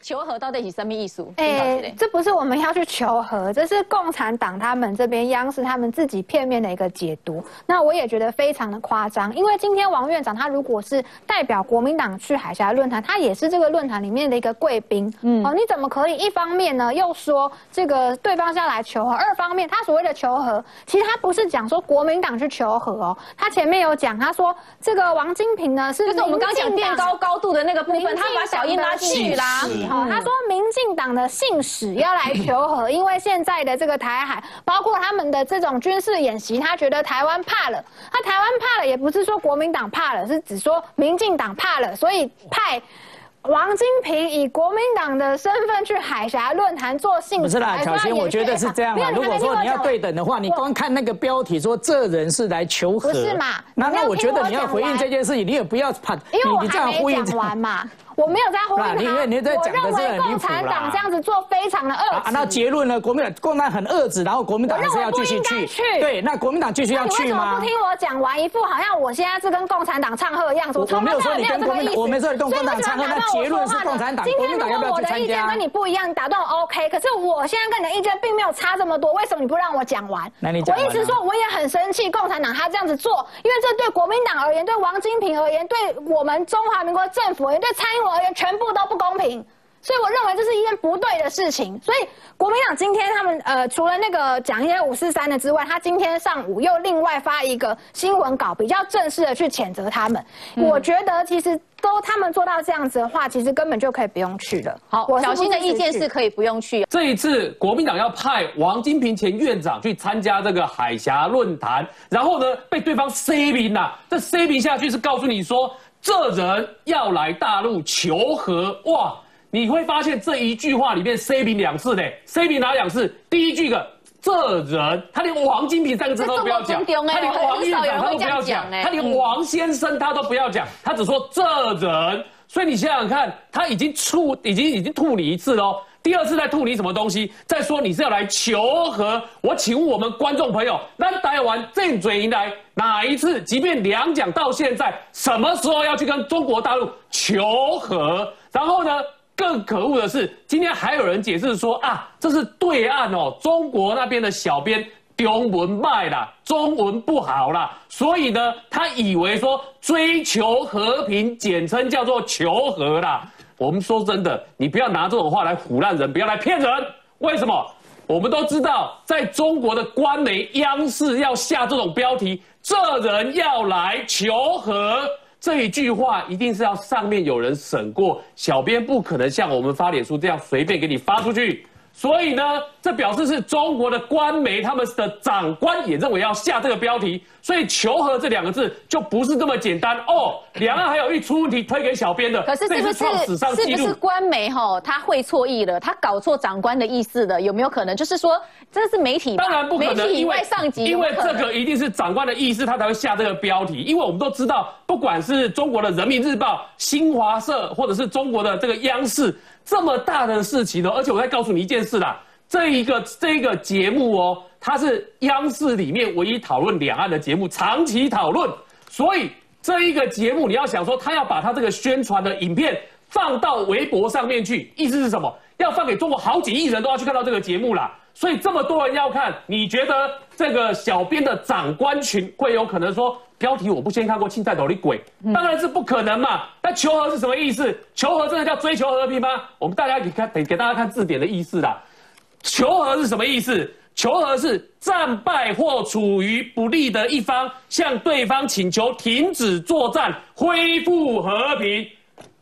求和到底是什么意思？哎，这不是我们要去求和，这是共产党他们这边央视他们自己片面的一个解读。那我也觉得非常的夸张，因为今天王院长他如果是代表国民党去海峡论坛，他也是这个论坛里面的一个贵宾。嗯，哦，你怎么可以一方面呢又说这个对方是要来求和，二方面他所谓的求和，其实他不是讲说国民党去求和哦，他前面有讲，他说这个王金平呢是就是我们刚讲垫高高度的那个部分，他把小英拉进去啦。好，他说民进党的信使要来求和，因为现在的这个台海，包括他们的这种军事演习，他觉得台湾怕了。他台湾怕了，也不是说国民党怕了，是只说民进党怕了，所以派王金平以国民党的身份去海峡论坛做信使。不是啦，小新，我觉得是这样啊。如果说你要对等的话，你光看那个标题说这人是来求和，不是嘛？那那我觉得你要回应这件事情，你也不要怕，因为我还没讲完嘛。我没有在呼应他，我认为共产党这样子做非常的恶啊，那结论呢？国民党共产党很恶质，然后国民党还是要继续去。对，那国民党继续要去吗？不听我讲完，一副好像我现在是跟共产党唱和的样子。我没有说你跟国民党，我没说你跟共产党唱和。那结论是共产党，国民党要不要去参加？我的意见跟你不一样，打断 OK。可是我现在跟你的意见并没有差这么多，为什么你不让我讲完？那你讲我一直说，我也很生气，共产党他这样子做，因为这对国民党而言，对王金平而言，对我们中华民国政府而言，对蔡英文而言，全部都。不公平，所以我认为这是一件不对的事情。所以国民党今天他们呃，除了那个讲一些五四三的之外，他今天上午又另外发一个新闻稿，比较正式的去谴责他们。我觉得其实都他们做到这样子的话，其实根本就可以不用去了。好，小新的意见是可以不用去。这一次国民党要派王金平前院长去参加这个海峡论坛，然后呢被对方 C 名呐，这 C 名下去是告诉你说。这人要来大陆求和哇！你会发现这一句话里面 “C 平”两次呢，“C 平”哪两次？第一句个这人，他连王金平三个字都不要讲，他连王院长他都不要讲，他连王先生他都不要讲，他只说这人。所以你想想看，他已经吐，已经已经吐你一次喽。第二次再吐你什么东西？再说你是要来求和？我请问我们观众朋友，那台湾正嘴迎来哪一次？即便两蒋到现在，什么时候要去跟中国大陆求和？然后呢？更可恶的是，今天还有人解释说啊，这是对岸哦，中国那边的小编中文卖啦，中文不好啦，所以呢，他以为说追求和平，简称叫做求和啦。我们说真的，你不要拿这种话来唬烂人，不要来骗人。为什么？我们都知道，在中国的官媒央视要下这种标题，这人要来求和，这一句话一定是要上面有人审过，小编不可能像我们发脸书这样随便给你发出去。所以呢，这表示是中国的官媒，他们的长官也认为要下这个标题，所以“求和”这两个字就不是这么简单哦。两岸还有一出问题推给小编的，可是是不是是不是官媒哈？他会错意了，他搞错长官的意思了，有没有可能？就是说这是媒体，当然不可能，因为上级，因为这个一定是长官的意思，他才会下这个标题。因为我们都知道，不管是中国的人民日报、新华社，或者是中国的这个央视。这么大的事情呢，而且我再告诉你一件事是啦，这一个这一个节目哦，它是央视里面唯一讨论两岸的节目，长期讨论，所以这一个节目你要想说，他要把他这个宣传的影片放到微博上面去，意思是什么？要放给中国好几亿人都要去看到这个节目啦。所以这么多人要看，你觉得这个小编的长官群会有可能说标题我不先看过青菜斗的鬼？当然是不可能嘛。那求和是什么意思？求和真的叫追求和平吗？我们大家给看，给给大家看字典的意思啦。求和是什么意思？求和是战败或处于不利的一方向对方请求停止作战，恢复和平。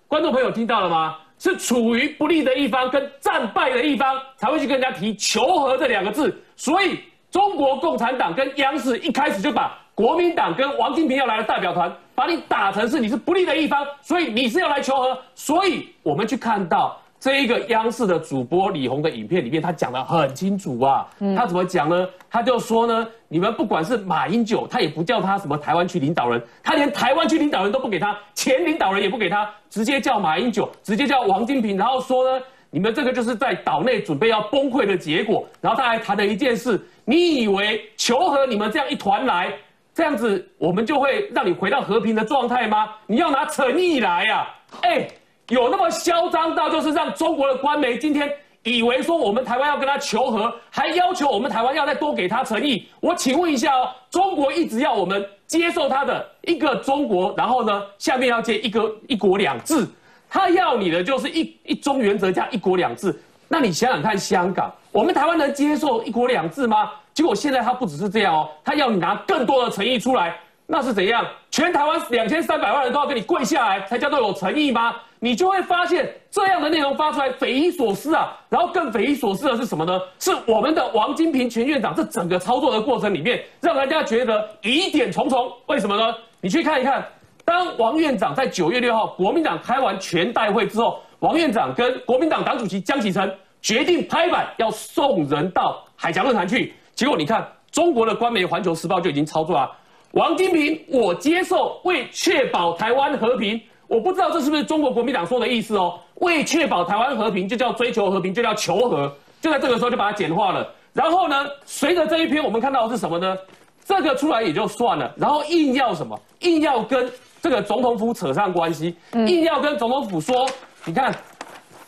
观众朋友听到了吗？是处于不利的一方跟战败的一方才会去跟人家提求和这两个字，所以中国共产党跟央视一开始就把国民党跟王金平要来的代表团把你打成是你是不利的一方，所以你是要来求和，所以我们去看到。这一个央视的主播李红的影片里面，他讲的很清楚啊。他怎么讲呢？他就说呢，你们不管是马英九，他也不叫他什么台湾区领导人，他连台湾区领导人都不给他，前领导人也不给他，直接叫马英九，直接叫王金平，然后说呢，你们这个就是在岛内准备要崩溃的结果。然后他还谈了一件事，你以为求和你们这样一团来，这样子我们就会让你回到和平的状态吗？你要拿诚意来呀，哎。有那么嚣张到就是让中国的官媒今天以为说我们台湾要跟他求和，还要求我们台湾要再多给他诚意？我请问一下哦，中国一直要我们接受他的一个中国，然后呢，下面要接一个一国两制，他要你的就是一一中原则加一国两制。那你想想看，香港，我们台湾能接受一国两制吗？结果现在他不只是这样哦，他要你拿更多的诚意出来，那是怎样？全台湾两千三百万人都要跟你跪下来，才叫做有诚意吗？你就会发现这样的内容发出来匪夷所思啊！然后更匪夷所思的是什么呢？是我们的王金平前院长这整个操作的过程里面，让人家觉得疑点重重。为什么呢？你去看一看，当王院长在九月六号国民党开完全代会之后。王院长跟国民党党主席江启臣决定拍板要送人到海峡论坛去，结果你看中国的官媒《环球时报》就已经操作了。王金平，我接受为确保台湾和平，我不知道这是不是中国国民党说的意思哦。为确保台湾和平，就叫追求和平，就叫求和。就在这个时候就把它简化了。然后呢，随着这一篇，我们看到的是什么呢？这个出来也就算了，然后硬要什么？硬要跟这个总统府扯上关系，硬要跟总统府说。你看，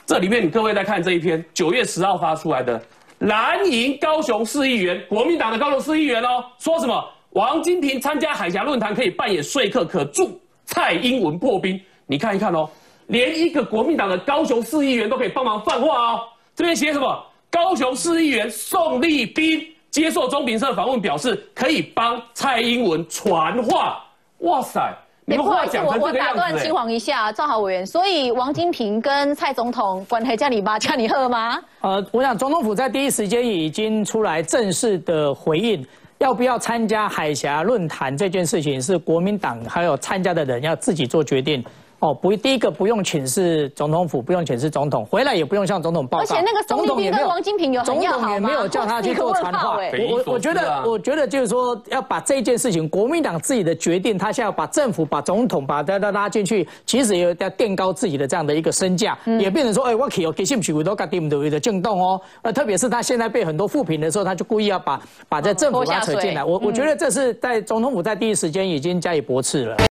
这里面你各位在看这一篇，九月十号发出来的蓝营高雄市议员，国民党的高雄市议员哦，说什么王金平参加海峡论坛可以扮演说客，可助蔡英文破冰。你看一看哦，连一个国民党的高雄市议员都可以帮忙放话哦。这边写什么？高雄市议员宋立斌接受中评社访问，表示可以帮蔡英文传话。哇塞！你不好意思，我我打断青黄一下，赵豪委员，所以王金平跟蔡总统关系叫你妈叫你喝吗？呃，我想总统府在第一时间已经出来正式的回应，要不要参加海峡论坛这件事情是国民党还有参加的人要自己做决定。哦，不，第一个不用请示总统府，不用请示总统，回来也不用向总统报告。而且那个总统也跟王金平有总统也没有叫他去做 传话。我我觉得，我觉得就是说要把这件事情，国民党自己的决定，他现在要把政府、把总统、把大家拉进去，其实也要垫高自己的这样的一个身价，也变成说，哎，我可以有给信不许都搞定的的震动哦。呃，特别是他现在被很多负评的时候，他就故意要把把这政府拉扯进来。我我觉得这是在总统府在第一时间已经加以驳斥了。